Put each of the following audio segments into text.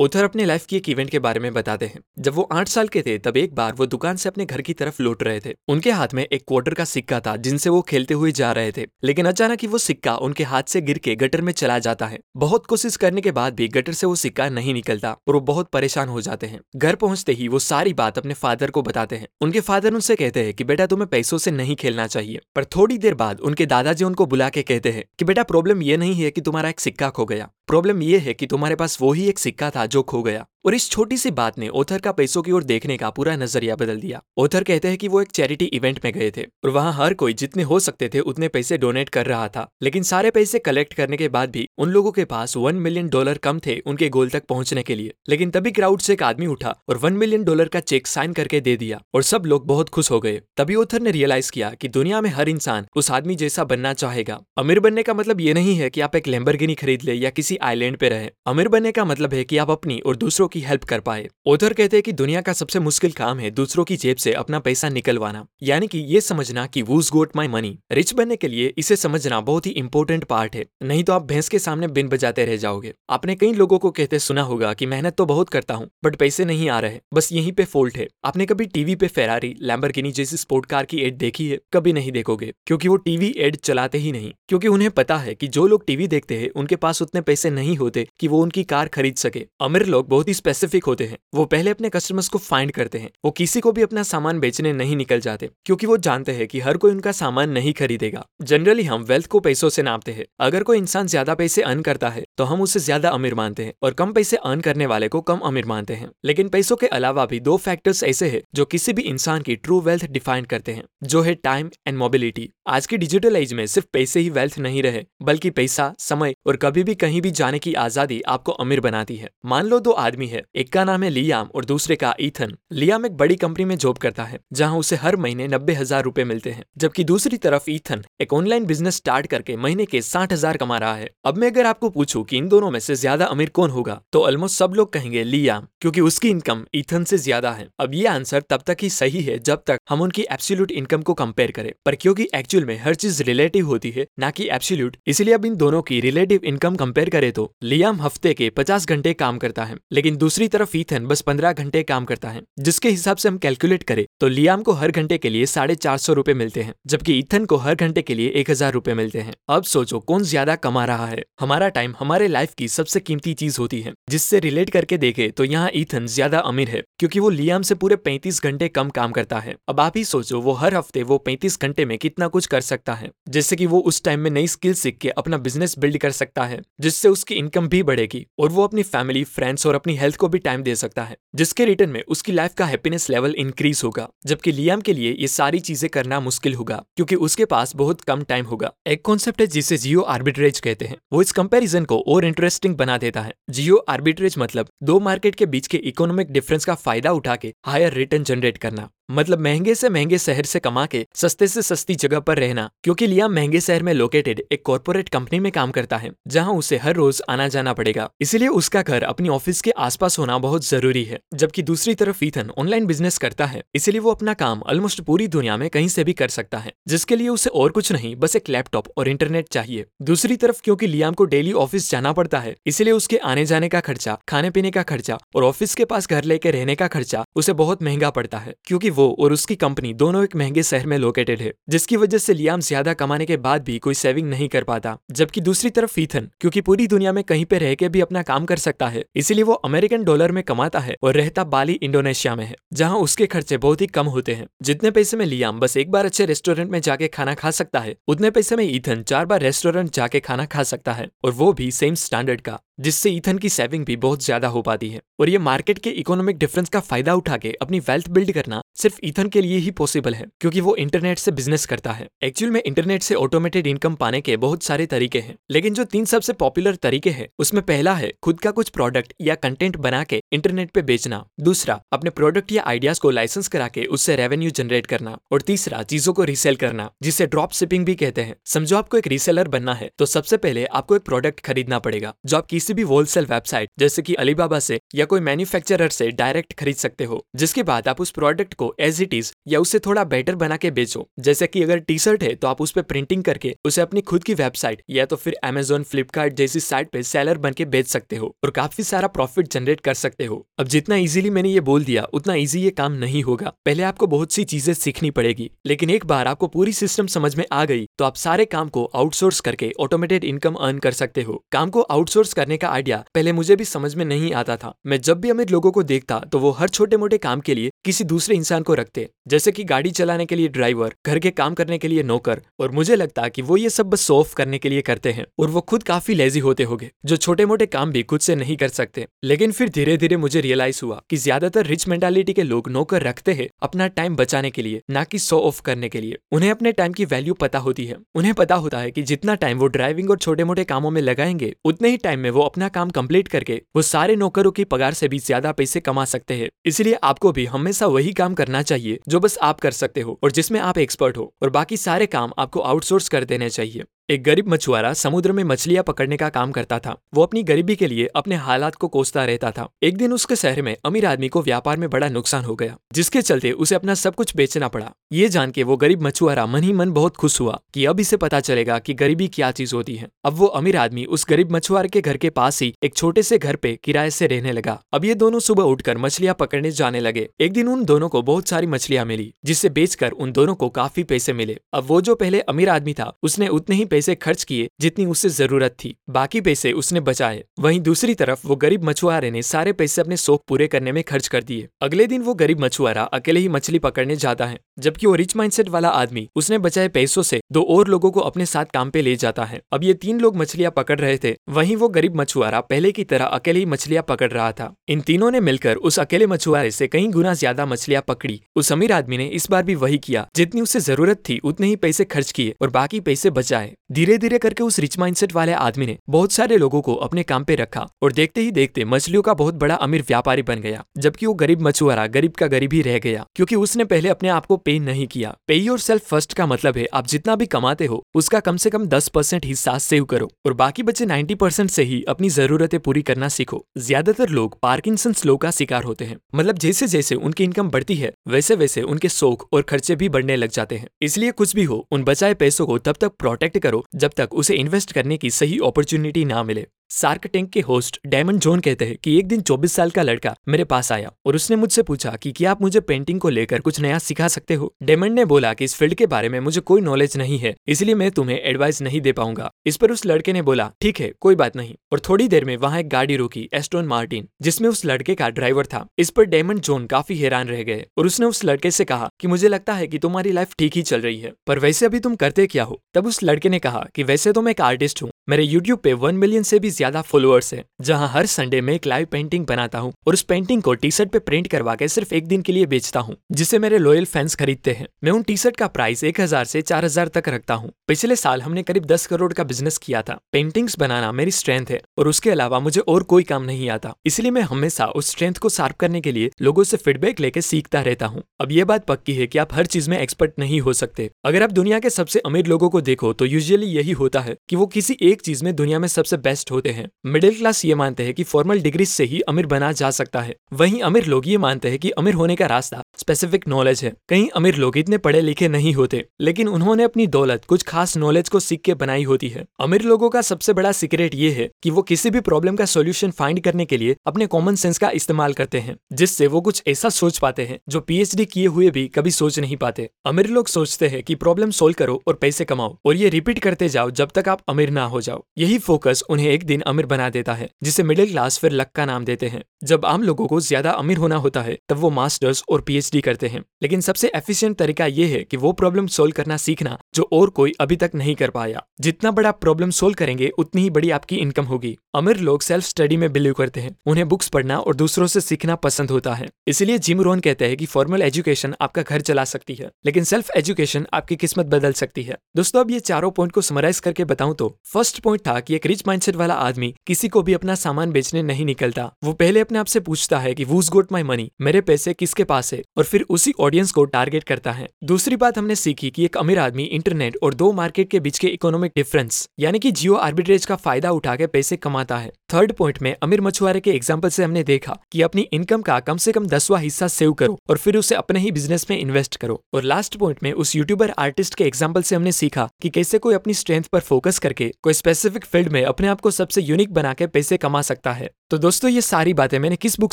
Other अपने life की एक इवेंट के बारे में बताते हैं। जब वो आठ साल के थे, तब एक बार वो दुकान से अपने घर की तरफ़ लौट रहे थे। उनके हाथ में एक क्वार्टर का सिक्का था, जिनसे वो खेलते हुए जा रहे थे। लेकिन अचानक ही वो सिक्का उनके हाथ से गिर के गटर में चला जाता है। बहुत कोशिश करने के बाद भी गटर से वो सिक्का नहीं निकलता और वो बहुत परेशान हो जाते हैं। घर पहुँचते ही वो सारी बात अपने फादर को बताते हैं। उनके फादर उनसे कहते हैं कि, बेटा, तुम्हें पैसों से नहीं खेलना चाहिए। पर थोड़ी देर बाद उनके दादाजी उनको बुला के कहते हैं कि, बेटा प्रॉब्लम ये नहीं है कि तुम्हारा एक सिक्का खो गया। प्रॉब्लम यह है कि तुम्हारे पास वो ही एक सिक्का था जो खो गया। और इस छोटी सी बात ने ओथर का पैसों की ओर देखने का पूरा नज़रिया बदल दिया। ओथर कहते हैं कि वो एक चैरिटी इवेंट में गए थे और वहाँ हर कोई जितने हो सकते थे उतने पैसे डोनेट कर रहा था। लेकिन सारे पैसे कलेक्ट करने के बाद भी उन लोगों के पास वन मिलियन डॉलर कम थे उनके गोल तक पहुँचने के लिए। लेकिन तभी क्राउड से एक आदमी उठा और वन मिलियन डॉलर का चेक साइन करके दे दिया और सब लोग बहुत खुश हो गए। तभी ओथर ने रियलाइज़ किया कि दुनिया में हर इंसान उस आदमी जैसा बनना चाहेगा। अमीर बनने का मतलब ये नहीं है कि आप एक लेम्बरगिनी खरीद ले या किसी आइलैंड पे रहे। अमीर बनने का मतलब है कि आप अपनी और दूसरों की हेल्प कर पाए। ओथर कहते हैं कि दुनिया का सबसे मुश्किल काम है दूसरों की जेब से अपना पैसा निकलवाना। यानी कि ये समझना कि who's got my money rich बनने के लिए इसे समझना बहुत ही इंपॉर्टेंट पार्ट है। नहीं तो आप भैंस के सामने बिन बजाते रह जाओगे। आपने कई लोगों को कहते सुना होगा कि मेहनत तो बहुत करता हूँ बट पैसे नहीं आ रहे। बस यहीं पे फॉल्ट है। आपने कभी टीवी पे फेरारी लैम्बरगिनी जैसी स्पोर्ट कार की एड देखी है? कभी नहीं देखोगे। क्योंकि वो टीवी एड चलाते ही नहीं। क्योंकि उन्हें पता है कि जो लोग टीवी देखते हैं, उनके पास उतने पैसे नहीं होते कि वो उनकी कार खरीद सके। अमीर लोग बहुत ही स्पेसिफिक होते हैं। वो पहले अपने कस्टमर्स को फाइंड करते हैं। वो किसी को भी अपना सामान बेचने नहीं निकल जाते, क्योंकि वो जानते हैं कि हर कोई उनका सामान नहीं खरीदेगा। जनरली हम वेल्थ को पैसों से नापते हैं। अगर कोई इंसान ज़्यादा पैसे अर्न करता है तो हम उसे ज़्यादा अमीर मानते हैं और कम पैसे अर्न करने वाले को कम अमीर मानते हैं। लेकिन पैसों के अलावा भी दो फैक्टर्स ऐसे है, जो किसी भी इंसान की ट्रू वेल्थ डिफाइन करते हैं, जो है टाइम एंड मोबिलिटी आज की डिजिटल एज में सिर्फ़ पैसे ही वेल्थ नहीं रहे, बल्कि पैसा, समय और कभी भी कहीं भी जाने की आज़ादी आपको अमीर बनाती है। मान लो दो आदमी है। एक का नाम है लियाम और दूसरे का ईथन। लियाम एक बड़ी कंपनी में जॉब करता है, जहाँ उसे हर महीने नब्बे हज़ार रूपए मिलते हैं, जबकि दूसरी तरफ़ ईथन एक ऑनलाइन बिज़नेस स्टार्ट करके महीने के साठ हज़ार कमा रहा है। अब मैं अगर आपको पूछूँ कि इन दोनों में से ज़्यादा अमीर कौन होगा तो ऑलमोस्ट सब लोग कहेंगे लियाम, क्योंकि उसकी इनकम ईथन से ज़्यादा है। अब ये आंसर तब तक ही सही है जब तक हम उनकी एब्सोल्यूट इनकम को कंपेयर करें। पर क्योंकि एक्चुअल में हर चीज़ रिलेटिव होती है, ना कि एब्सोल्यूट इसलिए अब इन दोनों की रिलेटिव इनकम कंपेयर करें तो लियाम हफ़्ते के पचास घंटे काम करता है, लेकिन दूसरी तरफ़ ईथन बस पंद्रह घंटे काम करता है, जिसके हिसाब से हम कैलकुलेट करें तो लियाम को हर घंटे के लिए साढ़े चार सौ रूपए मिलते हैं, जबकि ईथन को हर घंटे के लिए एक हज़ार रूपए मिलते हैं। अब सोचो कौन ज़्यादा कमा रहा है। हमारा टाइम हमारे लाइफ की सबसे कीमती चीज़ होती है, जिससे रिलेट करके देखे तो यहाँ ईथन ज़्यादा अमीर है, क्योंकि वो लियाम से पूरे पैंतीस घंटे कम काम करता है। अब आप ही सोचो, वो हर हफ़्ते वो पैंतीस घंटे में कितना कुछ कर सकता है जैसे की वो उस टाइम में नई स्किल सीख के अपना बिज़नेस बिल्ड कर सकता है, जिससे उसकी इनकम भी बढ़ेगी, और वो अपनी फैमिली फ्रेंड्स और अपनी हेल्थ को भी टाइम दे सकता है। जिसके रिटर्न में उसकी लाइफ का हैप्पीनेस लेवल इंक्रीज होगा। जबकि लियाम के लिए ये सारी चीज़ें करना मुश्किल होगा, क्योंकि उसके पास बहुत कम टाइम होगा। एक कॉन्सेप्ट है जिसे जियो आर्बिट्रेज कहते हैं। वो इस कंपेरिजन को और इंटरेस्टिंग बना देता है। जियो आर्बिट्रेज मतलब दो मार्केट के बीच के इकोनॉमिक डिफरेंस का फ़ायदा उठा के हायर रिटर्न जनरेट करना। मतलब महँगे से महँगे शहर से कमा के सस्ते से सस्ती जगह पर रहना, क्योंकि लिया महँगे शहर में लोकेटेड एक कॉर्पोरेट कंपनी में काम करता है, जहाँ उसे हर रोज आना जाना पड़ेगा। इसलिए उसका घर अपनी ऑफ़िस के आसपास होना बहुत ज़रूरी है, जबकि दूसरी तरफ़ ईथन ऑनलाइन बिज़नेस करता है, इसलिए वो अपना काम ऑलमोस्ट पूरी दुनिया में कहीं से भी कर सकता है, जिसके लिए उसे और कुछ नहीं, बस एक लैपटॉप और इंटरनेट चाहिए। दूसरी तरफ़ क्योंकि लियाम को डेली ऑफ़िस जाना पड़ता है, इसलिए उसके आने जाने का खर्चा खाने पीने का खर्चा और ऑफ़िस के पास घर लेके रहने का खर्चा उसे बहुत महँगा पड़ता है, क्योंकि वो और उसकी कंपनी दोनों एक महँगे शहर में लोकेटेड है, जिसकी वजह से लियाम ज़्यादा कमाने के बाद भी कोई सेविंग नहीं कर पाता, जबकि दूसरी तरफ़ ईथन क्योंकि पूरी दुनिया में कहीं पे रह के भी अपना काम कर सकता है, इसीलिए वो अमेरिकन डॉलर में कमाता है और रहता बाली इंडोनेशिया में है, जहाँ उसके खर्चे बहुत ही कम होते हैं। जितने पैसे में लियाम बस एक बार अच्छे रेस्टोरेंट में जाके खाना खा सकता है, उतने पैसे में ईथन चार बार रेस्टोरेंट जाके खाना खा सकता है, और वो भी सेम स्टैंडर्ड का। जिससे ईथन की सेविंग भी बहुत ज़्यादा हो पाती है। और ये मार्केट के इकोनॉमिक डिफरेंस का फ़ायदा उठा के अपनी वेल्थ बिल्ड करना सिर्फ़ ईथन के लिए ही पॉसिबल है, क्योंकि वो इंटरनेट से बिज़नेस करता है। एक्चुअल में इंटरनेट से ऑटोमेटेड इनकम पाने के बहुत सारे तरीके हैं, लेकिन जो तीन सबसे पॉपुलर तरीके हैं, उसमें पहला है खुद का कुछ प्रोडक्ट या कंटेंट बना के इंटरनेट पे बेचना। दूसरा, अपने प्रोडक्ट या आइडियाज़ को लाइसेंस करा के उससे रेवेन्यू जनरेट करना। और तीसरा, चीज़ों को रीसेल करना, जिसे ड्रॉप शिपिंग भी कहते हैं। समझो आपको एक रीसेलर बनना है तो सबसे पहले आपको एक प्रोडक्ट खरीदना पड़ेगा, जो आप किसी भी होलसेल वेबसाइट जैसे कि अलीबाबा से या कोई मैन्युफैक्चरर से डायरेक्ट खरीद सकते हो, जिसके बाद आप उस प्रोडक्ट को एज इट इज़ या उससे थोड़ा बेटर बना के बेचो। जैसे कि अगर टी शर्ट है तो आप उस पर प्रिंटिंग करके उसे अपनी खुद की वेबसाइट या तो फिर अमेजोन फ्लिपकार्ट जैसी साइट पे सेलर बन के बेच सकते हो और काफ़ी सारा प्रॉफिट जनरेट कर सकते हो। अब जितना इजीली मैंने ये बोल दिया, उतना इजी ये काम नहीं होगा। पहले आपको बहुत सी चीज़ें सीखनी पड़ेगी, लेकिन एक बार आपको पूरी सिस्टम समझ में आ गई तो आप सारे काम को आउटसोर्स करके ऑटोमेटेड इनकम अर्न कर सकते हो। काम को आउटसोर्स करने का आइडिया पहले मुझे भी समझ में नहीं आता था। मैं जब भी अमीर लोगों को देखता तो वो हर छोटे मोटे काम के लिए किसी दूसरे इंसान को रखते। जैसे कि गाड़ी चलाने के लिए ड्राइवर घर के काम करने के लिए नौकर, और मुझे लगता कि वो ये सब बस ऑफ़ करने के लिए करते हैं, और वो खुद काफ़ी लेजी होते होंगे, जो छोटे मोटे काम भी खुद से नहीं कर सकते। लेकिन फिर धीरे धीरे मुझे रियलाइज़ हुआ कि ज़्यादातर रिच मेंटालिटी के लोग नौकर रखते हैं अपना टाइम बचाने के लिए, ना कि शो ऑफ़ करने के लिए। उन्हें अपने टाइम की वैल्यू पता होती है। उन्हें पता होता है कि जितना टाइम वो ड्राइविंग और छोटे मोटे कामों में लगाएँगे, उतने ही टाइम में वो अपना काम कंप्लीट करके वो सारे नौकरों की पगार से भी ज़्यादा पैसे कमा सकते हैं। इसलिए आपको भी हमेशा वही काम करना चाहिए जो बस आप कर सकते हो और जिसमें आप एक्सपर्ट हो और बाकी सारे काम आपको आउटसोर्स कर देने चाहिए। एक गरीब मछुआरा समुद्र में मछलियाँ पकड़ने का काम करता था। वो अपनी गरीबी के लिए अपने हालात को कोसता रहता था। एक दिन उसके शहर में अमीर आदमी को व्यापार में बड़ा नुकसान हो गया, जिसके चलते उसे अपना सब कुछ बेचना पड़ा। ये जान के वो गरीब मछुआरा मन ही मन बहुत खुश हुआ कि अब इसे पता चलेगा कि गरीबी क्या चीज़ होती है। अब वो अमीर आदमी उस गरीब मछुआरे के घर के पास ही एक छोटे से घर पे किराए से रहने लगा। अब ये दोनों सुबह उठकर मछलियाँ पकड़ने जाने लगे। एक दिन उन दोनों को बहुत सारी मछलियाँ मिली जिससे बेचकर उन दोनों को काफ़ी पैसे मिले। अब वो जो पहले अमीर आदमी था, उसने उतने ही पैसे खर्च किए जितनी उसे ज़रूरत थी। बाकी पैसे उसने बचाए। वहीं दूसरी तरफ़ वो गरीब मछुआरे ने सारे पैसे अपने शौक पूरे करने में खर्च कर दिए। अगले दिन वो गरीब मछुआरा अकेले ही मछली पकड़ने जाता है, जबकि वो रिच माइंडसेट वाला आदमी उसने बचाए पैसों से दो और लोगों को अपने साथ काम पे ले जाता है। अब ये तीन लोग मछलियाँ पकड़ रहे थे। वहीं वो गरीब मछुआरा पहले की तरह अकेले ही मछलियाँ पकड़ रहा था। इन तीनों ने मिलकर उस अकेले मछुआरे से कई गुना ज़्यादा मछलियाँ पकड़ी। उस अमीर आदमी ने इस बार भी वही किया। जितनी उसे ज़रूरत थी, उतने ही पैसे खर्च किए और बाकी पैसे बचाए। धीरे धीरे करके उस रिच माइंडसेट वाले आदमी ने बहुत सारे लोगों को अपने काम पे रखा और देखते ही देखते मछलियों का बहुत बड़ा अमीर व्यापारी बन गया, जबकि वो गरीब मछुआरा, गरीब का गरीब ही रह गया, क्योंकि उसने पहले अपने आप को पे नहीं किया। पे योर सेल्फ फ़र्स्ट का मतलब है, आप जितना भी कमाते हो, उसका कम से कम दस परसेंट हिस्सा सेव करो और बाकी बचे नाइन्टी परसेंट से ही अपनी जरूरतें पूरी करना सीखो। ज़्यादातर लोग पार्किंसन लो का शिकार होते हैं मतलब जैसे जैसे उनकी इनकम बढ़ती है वैसे वैसे उनके शौक और खर्चे भी बढ़ने लग जाते हैं। इसलिए कुछ भी हो, उन बचाए पैसों को तब तक प्रोटेक्ट करो जब तक उसे इन्वेस्ट करने की सही अपॉर्चुनिटी ना मिले। सार्क टैंक के होस्ट डायमंड जोन कहते हैं कि एक दिन 24 साल का लड़का मेरे पास आया और उसने मुझसे पूछा कि क्या आप मुझे पेंटिंग को लेकर कुछ नया सिखा सकते हो? डायमंड ने बोला कि इस फ़ील्ड के बारे में मुझे कोई नॉलेज नहीं है, इसलिए मैं तुम्हें एडवाइस नहीं दे पाऊँगा। इस पर उस लड़के ने बोला, ठीक है, कोई बात नहीं। और थोड़ी देर में वहाँ एक गाड़ी रोकी एस्टोन मार्टिन जिसमें उस लड़के का ड्राइवर था। इस पर डायमंड जोन काफ़ी हैरान रह गए और उसने उस लड़के से कहा कि मुझे लगता है कि तुम्हारी लाइफ ठीक ही चल रही है, पर वैसे अभी तुम करते क्या हो? तब उस लड़के ने कहा कि वैसे तो मैं एक आर्टिस्ट हूँ, मेरे यूट्यूब पे वन मिलियन से भी ज़्यादा फॉलोअर्स है, जहाँ हर संडे में एक लाइव पेंटिंग बनाता हूँ और उस पेंटिंग को टी शर्ट पे प्रिंट करवा के सिर्फ़ एक दिन के लिए बेचता हूँ, जिसे मेरे लॉयल फैंस खरीदते हैं। मैं उन टी शर्ट का प्राइस एक हज़ार से चार हज़ार तक रखता हूँ। पिछले साल हमने करीब दस करोड़ का बिज़नेस किया था। पेंटिंग्स बनाना मेरी स्ट्रेंथ है और उसके अलावा मुझे और कोई काम नहीं आता। इसलिए मैं हमेशा उस स्ट्रेंथ को शार्प करने के लिए लोगों से फीडबैक लेके सीखता रहता हूँ। अब ये बात पक्की है कि आप हर चीज़ में एक्सपर्ट नहीं हो सकते। अगर आप दुनिया के सबसे अमीर लोगों को देखो तो यूजुअली यही होता है कि वो किसी एक चीज़ में दुनिया में सबसे बेस्ट होते हैं। मिडिल क्लास ये मानते हैं कि फॉर्मल डिग्री से ही अमीर बना जा सकता है। वहीं अमीर लोग ये मानते हैं कि अमीर होने का रास्ता स्पेसिफिक नॉलेज है। कहीं अमीर लोग इतने पढ़े लिखे नहीं होते, लेकिन उन्होंने अपनी दौलत, कुछ खास नॉलेज को सीख के बनाई होती है। अमीर लोगों का सबसे बड़ा सीक्रेट ये है कि वो किसी भी प्रॉब्लम का सोल्यूशन फाइंड करने के लिए अपने कॉमन सेंस का इस्तेमाल करते हैं, जिससे वो कुछ ऐसा सोच पाते हैं, जो पीएचडी किए हुए भी कभी सोच नहीं पाते। अमीर लोग सोचते हैं कि प्रॉब्लम सोल्व करो और पैसे कमाओ, और ये रिपीट करते जाओ जब तक आप अमीर ना हो जाओ। यही फोकस उन्हें एक दिन अमीर बना देता है, जिसे मिडिल क्लास फिर लक का नाम देते हैं। जब आम लोगों को ज़्यादा अमीर होना होता है, तब वो मास्टर्स और पीएचडी करते हैं। लेकिन सबसे एफिशिएंट तरीका ये है कि वो प्रॉब्लम सोल्व करना सीखना, जो और कोई अभी तक नहीं कर पाया। जितना बड़ा प्रॉब्लम सोल्व करेंगे, उतनी ही बड़ी आपकी इनकम होगी। अमीर लोग सेल्फ स्टडी में बिलीव करते हैं। उन्हें बुक्स पढ़ना और दूसरों से सीखना पसंद होता है। इसलिए जिम रोन कहते हैं कि फॉर्मल एजुकेशन आपका घर चला सकती है, लेकिन सेल्फ एजुकेशन आपकी किस्मत बदल सकती है। दोस्तों, अब ये चारों पॉइंट को समराइज करके बताऊँ तो फ़र्स्ट पॉइंट था कि एक रिच माइंडसेट वाला आदमी किसी को भी अपना सामान बेचने नहीं निकलता। वो पहले अपने आप से पूछता है कि वूज गोट माई मनी मेरे पैसे किसके पास है? और फिर उसी ऑडियंस को टारगेट करता है। दूसरी बात हमने सीखी कि एक अमीर आदमी इंटरनेट और दो मार्केट के बीच के इकोनॉमिक डिफरेंस यानी कि जियो आर्बिट्रेज का फ़ायदा उठा के पैसे कमाता है। थर्ड पॉइंट में अमीर मछुआरे के एग्ज़ाम्पल से हमने देखा कि अपनी इनकम का कम से कम दसवा हिस्सा सेव करो और फिर उसे अपने ही बिज़नेस में इन्वेस्ट करो। और लास्ट पॉइंट में उस यूट्यूबर आर्टिस्ट के एग्ज़ाम्पल से हमने सीखा कि कैसे कोई अपनी स्ट्रेंथ पर फोकस करके, कोई स्पेसिफिक फ़ील्ड में अपने आप को सबसे यूनिक बना के पैसे कमा सकता है। तो दोस्तों, ये सारी बातें मैंने किस बुक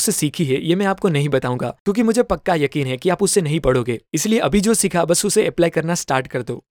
से सीखी है, ये मैं आपको नहीं बताऊँगा, क्योंकि मुझे पक्का यकीन है कि आप उसे नहीं पढ़ोगे। इसलिए अभी जो सीखा, बस उसे अप्लाई करना स्टार्ट कर दो।